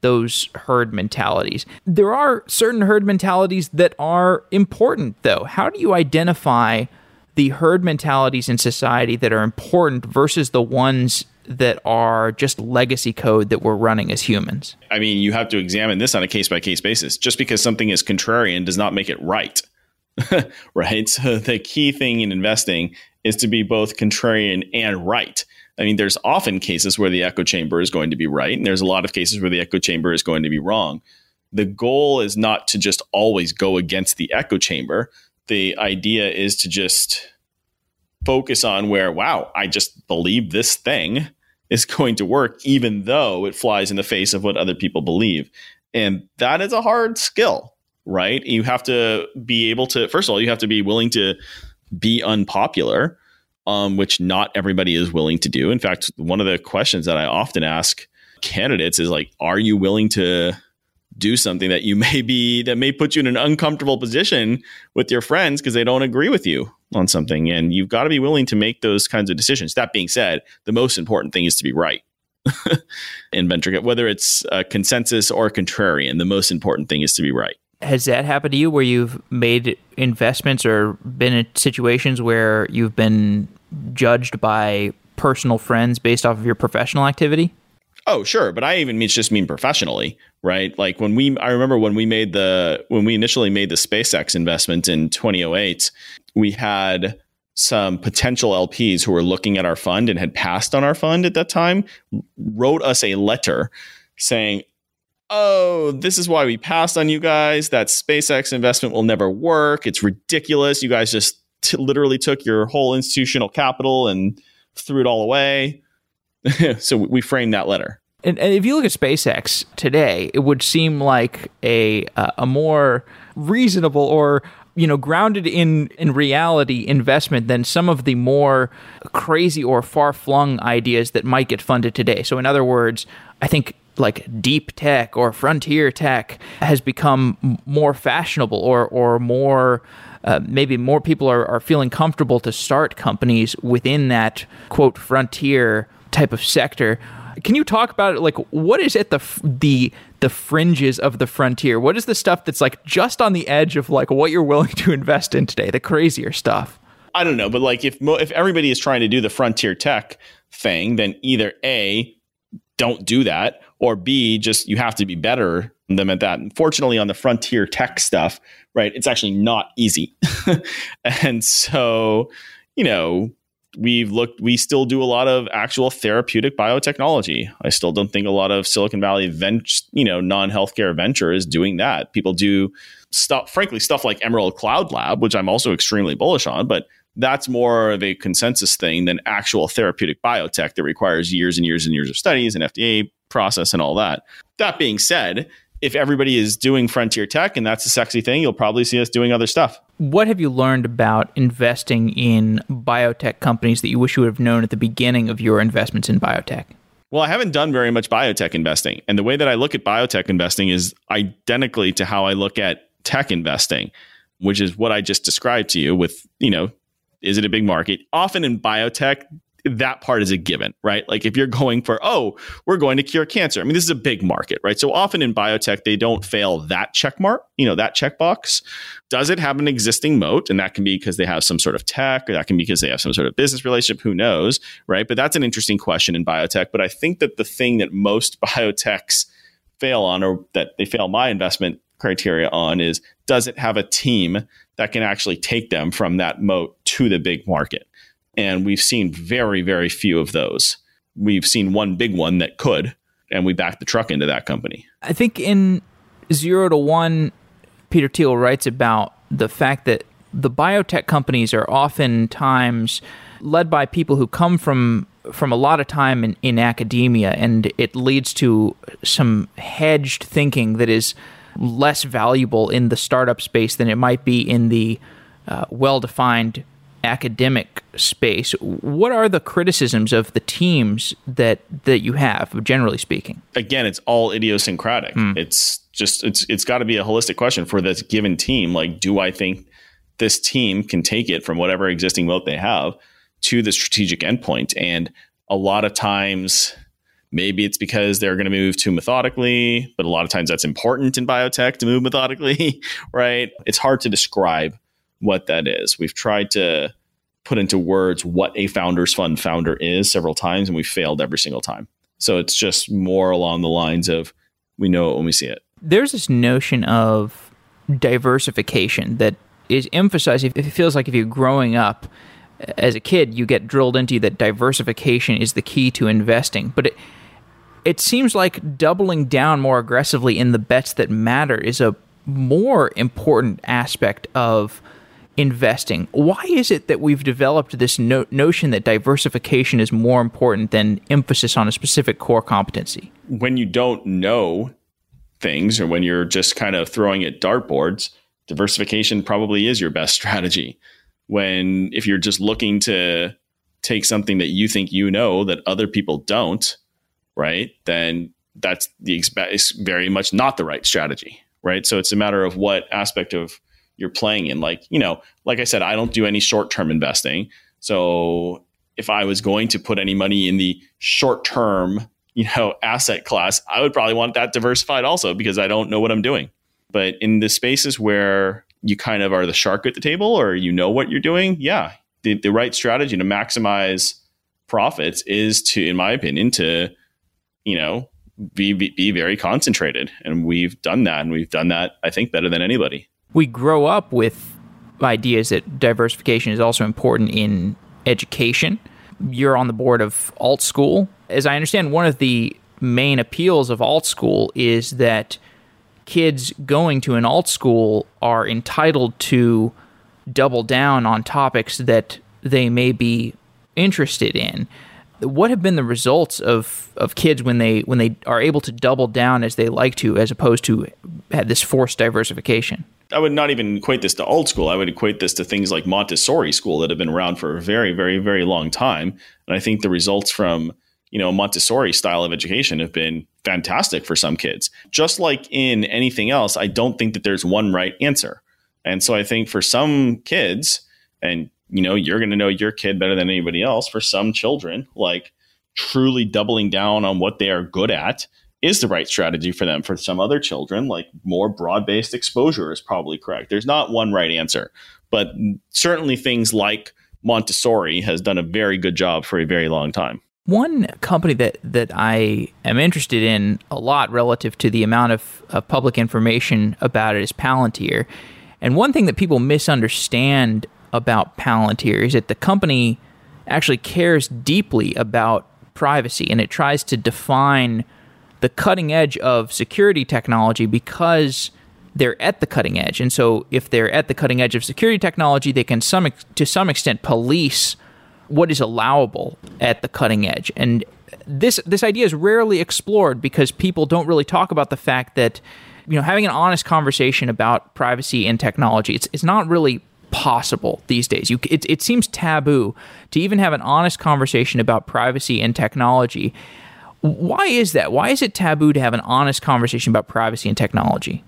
those herd mentalities. There are certain herd mentalities that are important, though. How do you identify the herd mentalities in society that are important versus the ones that are just legacy code that we're running as humans? I mean, you have to examine this on a case by case basis. Just because something is contrarian does not make it right. right? So the key thing in investing is to be both contrarian and right. I mean, there's often cases where the echo chamber is going to be right, and there's a lot of cases where the echo chamber is going to be wrong. The goal is not to just always go against the echo chamber. The idea is to just focus on where, wow, I just believe this thing is going to work, even though it flies in the face of what other people believe. And that is a hard skill, right? You have to be able to, first of all, you have to be willing to be unpopular um, which not everybody is willing to do. In fact, one of the questions that I often ask candidates is like, are you willing to do something that you may be that may put you in an uncomfortable position with your friends because they don't agree with you on something and you've got to be willing to make those kinds of decisions that being said the most important thing is to be right in venture whether it's a consensus or contrarian the most important thing is to be right has that happened to you where you've made investments or been in situations where you've been judged by personal friends based off of your professional activity? Oh, sure, but I even mean just mean professionally, right? Like when we I remember when we made the when we initially made the SpaceX investment in 2008, we had some potential LPs who were looking at our fund and had passed on our fund at that time wrote us a letter saying, oh, this is why we passed on you guys. That SpaceX investment will never work. It's ridiculous. You guys just t- literally took your whole institutional capital and threw it all away. so we framed that letter. And, and, if you look at SpaceX today, it would seem like a uh, a more reasonable or you know grounded in in reality investment than some of the more crazy or far flung ideas that might get funded today. So in other words, I think like deep tech or frontier tech has become more fashionable or or more uh, maybe more people are, are feeling comfortable to start companies within that quote frontier type of sector. Can you talk about it like what is at the the the fringes of the frontier? What is the stuff that's like just on the edge of like what you're willing to invest in today the crazier stuff? I don't know but like if if everybody is trying to do the frontier tech thing then either a don't do that or b just you have to be better than them at that. Fortunately on the frontier tech stuff right it's actually not easy. And so you know we've looked we still do a lot of actual therapeutic biotechnology. I still don't think a lot of silicon valley venture you know non-healthcare venture is doing that. People do stuff frankly stuff like emerald cloud lab which i'm also extremely bullish on but that's more of a consensus thing than actual therapeutic biotech that requires years and years and years of studies and fda process and all that that being said if everybody is doing frontier tech and that's a sexy thing, you'll probably see us doing other stuff. What have you learned about investing in biotech companies that you wish you would have known at the beginning of your investments in biotech? Well, I haven't done very much biotech investing. And the way that I look at biotech investing is identically to how I look at tech investing, which is what I just described to you with, you know, is it a big market? Often in biotech, that part is a given, right? Like if you're going for, oh, we're going to cure cancer. I mean, this is a big market, right? So often in biotech, they don't fail that check mark, you know, that checkbox. Does it have an existing moat? And that can be because they have some sort of tech, or that can be because they have some sort of business relationship. Who knows, right? But that's an interesting question in biotech. But I think that the thing that most biotechs fail on, or that they fail my investment criteria on, is does it have a team that can actually take them from that moat to the big market? And we've seen very, very few of those. We've seen one big one that could, and we backed the truck into that company. I think in Zero to One, Peter Thiel writes about the fact that the biotech companies are oftentimes led by people who come from from a lot of time in, in academia and it leads to some hedged thinking that is less valuable in the startup space than it might be in the uh, well-defined academic space, what are the criticisms of the teams that that you have, generally speaking? Again, it's all idiosyncratic. Mm. It's just it's it's got to be a holistic question for this given team. Like, do I think this team can take it from whatever existing moat they have to the strategic endpoint? And a lot of times, Maybe it's because they're going to move too methodically, but a lot of times that's important in biotech to move methodically, right? It's hard to describe what that is. We've tried to put into words what a founders fund founder is several times and we failed every single time. So it's just more along the lines of we know it when we see it. There's this notion of diversification that is emphasized. It feels like if you're growing up as a kid, you get drilled into that diversification is the key to investing. But it, it seems like doubling down more aggressively in the bets that matter is a more important aspect of investing. Why is it that we've developed this no- notion that diversification is more important than emphasis on a specific core competency? When you don't know things or when you're just kind of throwing at dartboards, diversification probably is your best strategy. When if you're just looking to take something that you think you know that other people don't, right? Then that's the it's very much not the right strategy, right? So it's a matter of what aspect of you're playing in. Like, you know, like I said, I don't do any short term investing. So if I was going to put any money in the short term, you know, asset class, I would probably want that diversified also because I don't know what I'm doing. But in the spaces where you kind of are the shark at the table or you know what you're doing, yeah, the, the right strategy to maximize profits is to, in my opinion, to, you know, be, be, be very concentrated. And we've done that. And we've done that, I think, better than anybody we grow up with ideas that diversification is also important in education. You're on the board of AltSchool. As I understand, one of the main appeals of AltSchool is that kids going to an AltSchool are entitled to double down on topics that they may be interested in. What have been the results of, of kids when they when they are able to double down as they like to, as opposed to had this forced diversification? I would not even equate this to AltSchool. I would equate this to things like Montessori school that have been around for a very, very, very long time. And I think the results from you know Montessori style of education have been fantastic for some kids. Just like in anything else, I don't think that there's one right answer. And so I think for some kids, and you know, you're going to know your kid better than anybody else. For some children, like truly doubling down on what they are good at is the right strategy for them. For some other children, like more broad based exposure is probably correct. There's not one right answer, but certainly things like Montessori has done a very good job for a very long time. One company that, that I am interested in a lot relative to the amount of, of public information about it is Palantir. And one thing that people misunderstand about Palantir is that the company actually cares deeply about privacy and it tries to define the cutting edge of security technology because they're at the cutting edge. And so if they're at the cutting edge of security technology, they can some to some extent police what is allowable at the cutting edge. And this this idea is rarely explored because people don't really talk about the fact that you know having an honest conversation about privacy and technology it's it's not really possible these days. You it, it seems taboo to even have an honest conversation about privacy and technology. Why is that? Why is it taboo to have an honest conversation about privacy and technology?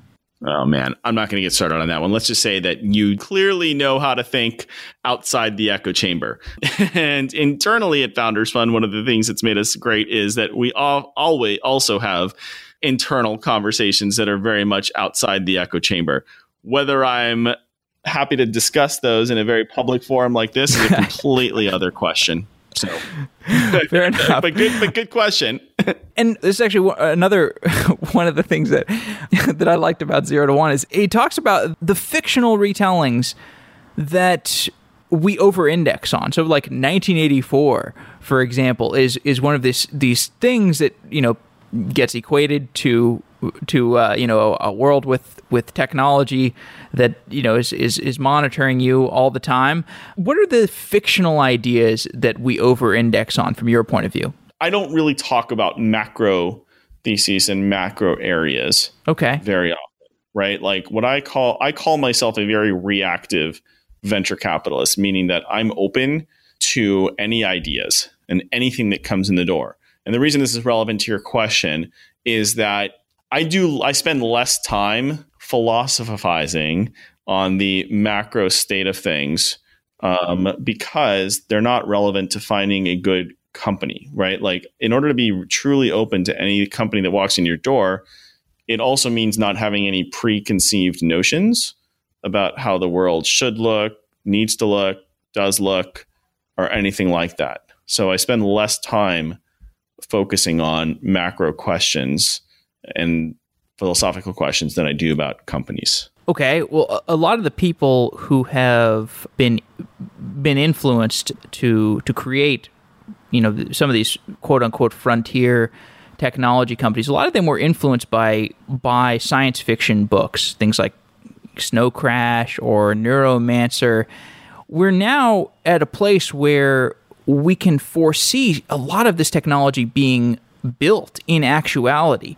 Oh man, I'm not going to get started on that one. Let's just say that you clearly know how to think outside the echo chamber. and internally at Founders Fund, one of the things that's made us great is that we all always also have internal conversations that are very much outside the echo chamber. Whether I'm happy to discuss those in a very public forum like this is a completely other question. So fair enough. but good, but good question. and this is actually another one of the things that that I liked about Zero to One is he talks about the fictional retellings that we over-index on. So, like 1984, for example, is is one of these these things that you know gets equated to to uh, you know a, world with with technology that you know is, is is monitoring you all the time. What are the fictional ideas that we over index on from your point of view? I don't really talk about macro theses and macro areas. Okay. Very often, right? Like what I call I call myself a very reactive venture capitalist, meaning that I'm open to any ideas and anything that comes in the door. And the reason this is relevant to your question is that I do I spend less time philosophizing on the macro state of things um, because they're not relevant to finding a good company, right? Like, in order to be truly open to any company that walks in your door, it also means not having any preconceived notions about how the world should look, needs to look, does look, or anything like that. So I spend less time focusing on macro questions and philosophical questions than I do about companies. Okay, well, a lot of the people who have been been influenced to to create, you know, some of these quote unquote frontier technology companies, a lot of them were influenced by by science fiction books, things like Snow Crash or Neuromancer. We're now at a place where we can foresee a lot of this technology being built in actuality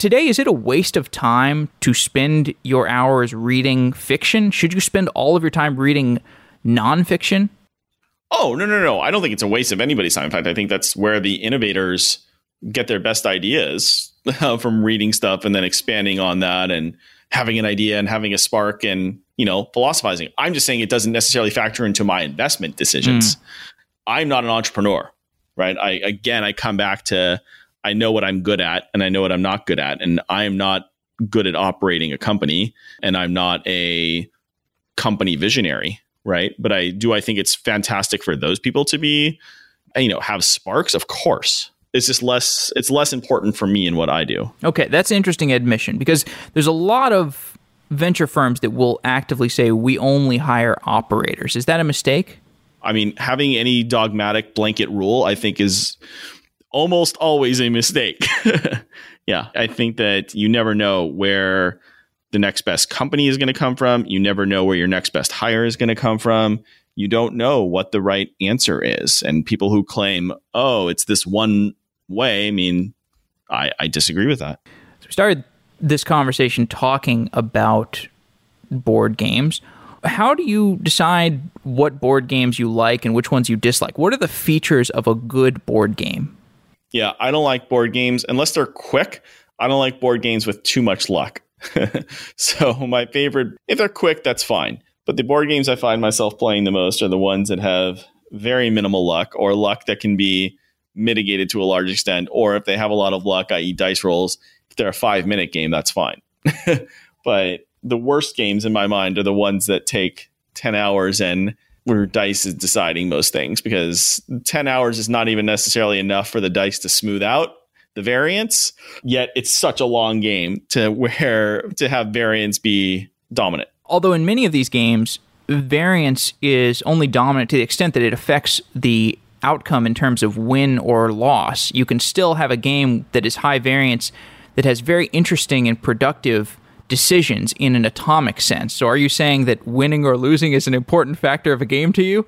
today, is it a waste of time to spend your hours reading fiction? Should you spend all of your time reading nonfiction? Oh, no, no, no. I don't think it's a waste of anybody's time. In fact, I think that's where the innovators get their best ideas from reading stuff and then expanding on that and having an idea and having a spark and, you know, philosophizing. I'm just saying it doesn't necessarily factor into my investment decisions. Mm. I'm not an entrepreneur, right? I again, I come back to I know what I'm good at and I know what I'm not good at. And I am not good at operating a company and I'm not a company visionary, right? But I do I think it's fantastic for those people to be, you know, have sparks, of course. It's just less it's less important for me and what I do. Okay, that's an interesting admission because there's a lot of venture firms that will actively say we only hire operators. Is that a mistake? I mean, having any dogmatic blanket rule I think is almost always a mistake. yeah, I think that you never know where the next best company is going to come from. You never know where your next best hire is going to come from. You don't know what the right answer is. And people who claim, oh, it's this one way, I mean, I, I disagree with that. So we started this conversation talking about board games. How do you decide what board games you like and which ones you dislike? What are the features of a good board game? Yeah, I don't like board games unless they're quick. I don't like board games with too much luck. so my favorite, if they're quick, that's fine. But the board games I find myself playing the most are the ones that have very minimal luck or luck that can be mitigated to a large extent. Or if they have a lot of luck, i.e., dice rolls, if they're a five minute game, that's fine. but the worst games in my mind are the ones that take 10 hours and where dice is deciding most things because 10 hours is not even necessarily enough for the dice to smooth out the variance yet it's such a long game to where to have variance be dominant. Although in many of these games variance is only dominant to the extent that it affects the outcome in terms of win or loss. You can still have a game that is high variance that has very interesting and productive decisions in an atomic sense. So are you saying that winning or losing is an important factor of a game to you?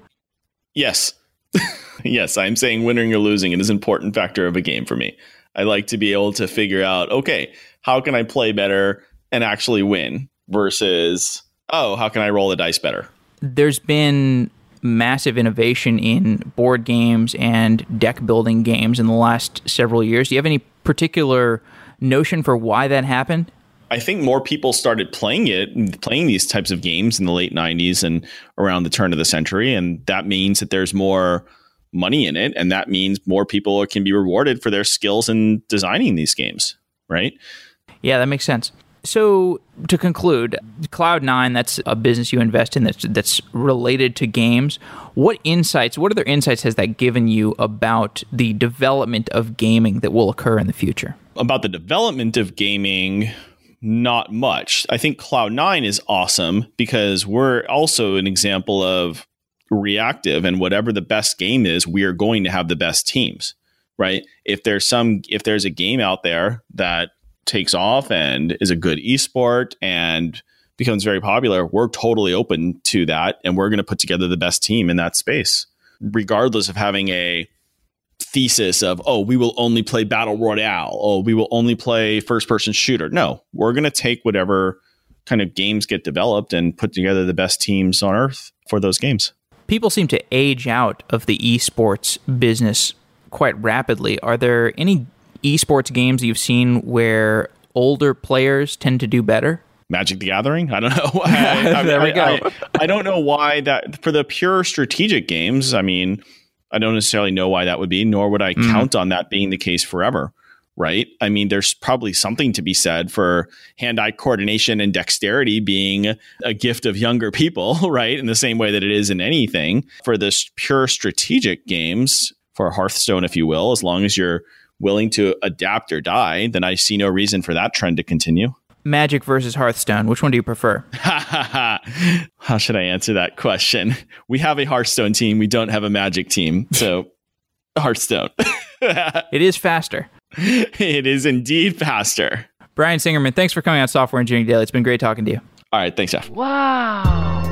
Yes. yes, I'm saying winning or losing is an important factor of a game for me. I like to be able to figure out, okay, how can I play better and actually win versus, oh, how can I roll the dice better? There's been massive innovation in board games and deck building games in the last several years. Do you have any particular notion for why that happened? I think more people started playing it, playing these types of games in the late 90s and around the turn of the century. And that means that there's more money in it. And that means more people can be rewarded for their skills in designing these games, right? Yeah, that makes sense. So to conclude, Cloud9, that's a business you invest in that's that's related to games. What insights, what other insights has that given you about the development of gaming that will occur in the future? About the development of gaming, not much. I think Cloud9 is awesome because we're also an example of reactive and whatever the best game is, we are going to have the best teams, right? If there's some if there's a game out there that takes off and is a good esport and becomes very popular, we're totally open to that and we're going to put together the best team in that space regardless of having a thesis of oh we will only play battle royale oh we will only play first person shooter no we're going to take whatever kind of games get developed and put together the best teams on earth for those games people seem to age out of the esports business quite rapidly are there any esports games you've seen where older players tend to do better Magic the Gathering. I don't know. I, I, there we go. I, I, don't know why that for the pure strategic games. I mean, I don't necessarily know why that would be, nor would I mm. count on that being the case forever. Right. I mean, there's probably something to be said for hand eye coordination and dexterity being a gift of younger people, right? In the same way that it is in anything. For this pure strategic games, for Hearthstone, if you will, as long as you're willing to adapt or die, then I see no reason for that trend to continue. Magic versus Hearthstone. Which one do you prefer? How should I answer that question? We have a Hearthstone team. We don't have a Magic team. So, Hearthstone. it is faster. It is indeed faster. Brian Singerman, thanks for coming on Software Engineering Daily. It's been great talking to you. All right. Thanks, Jeff. Wow.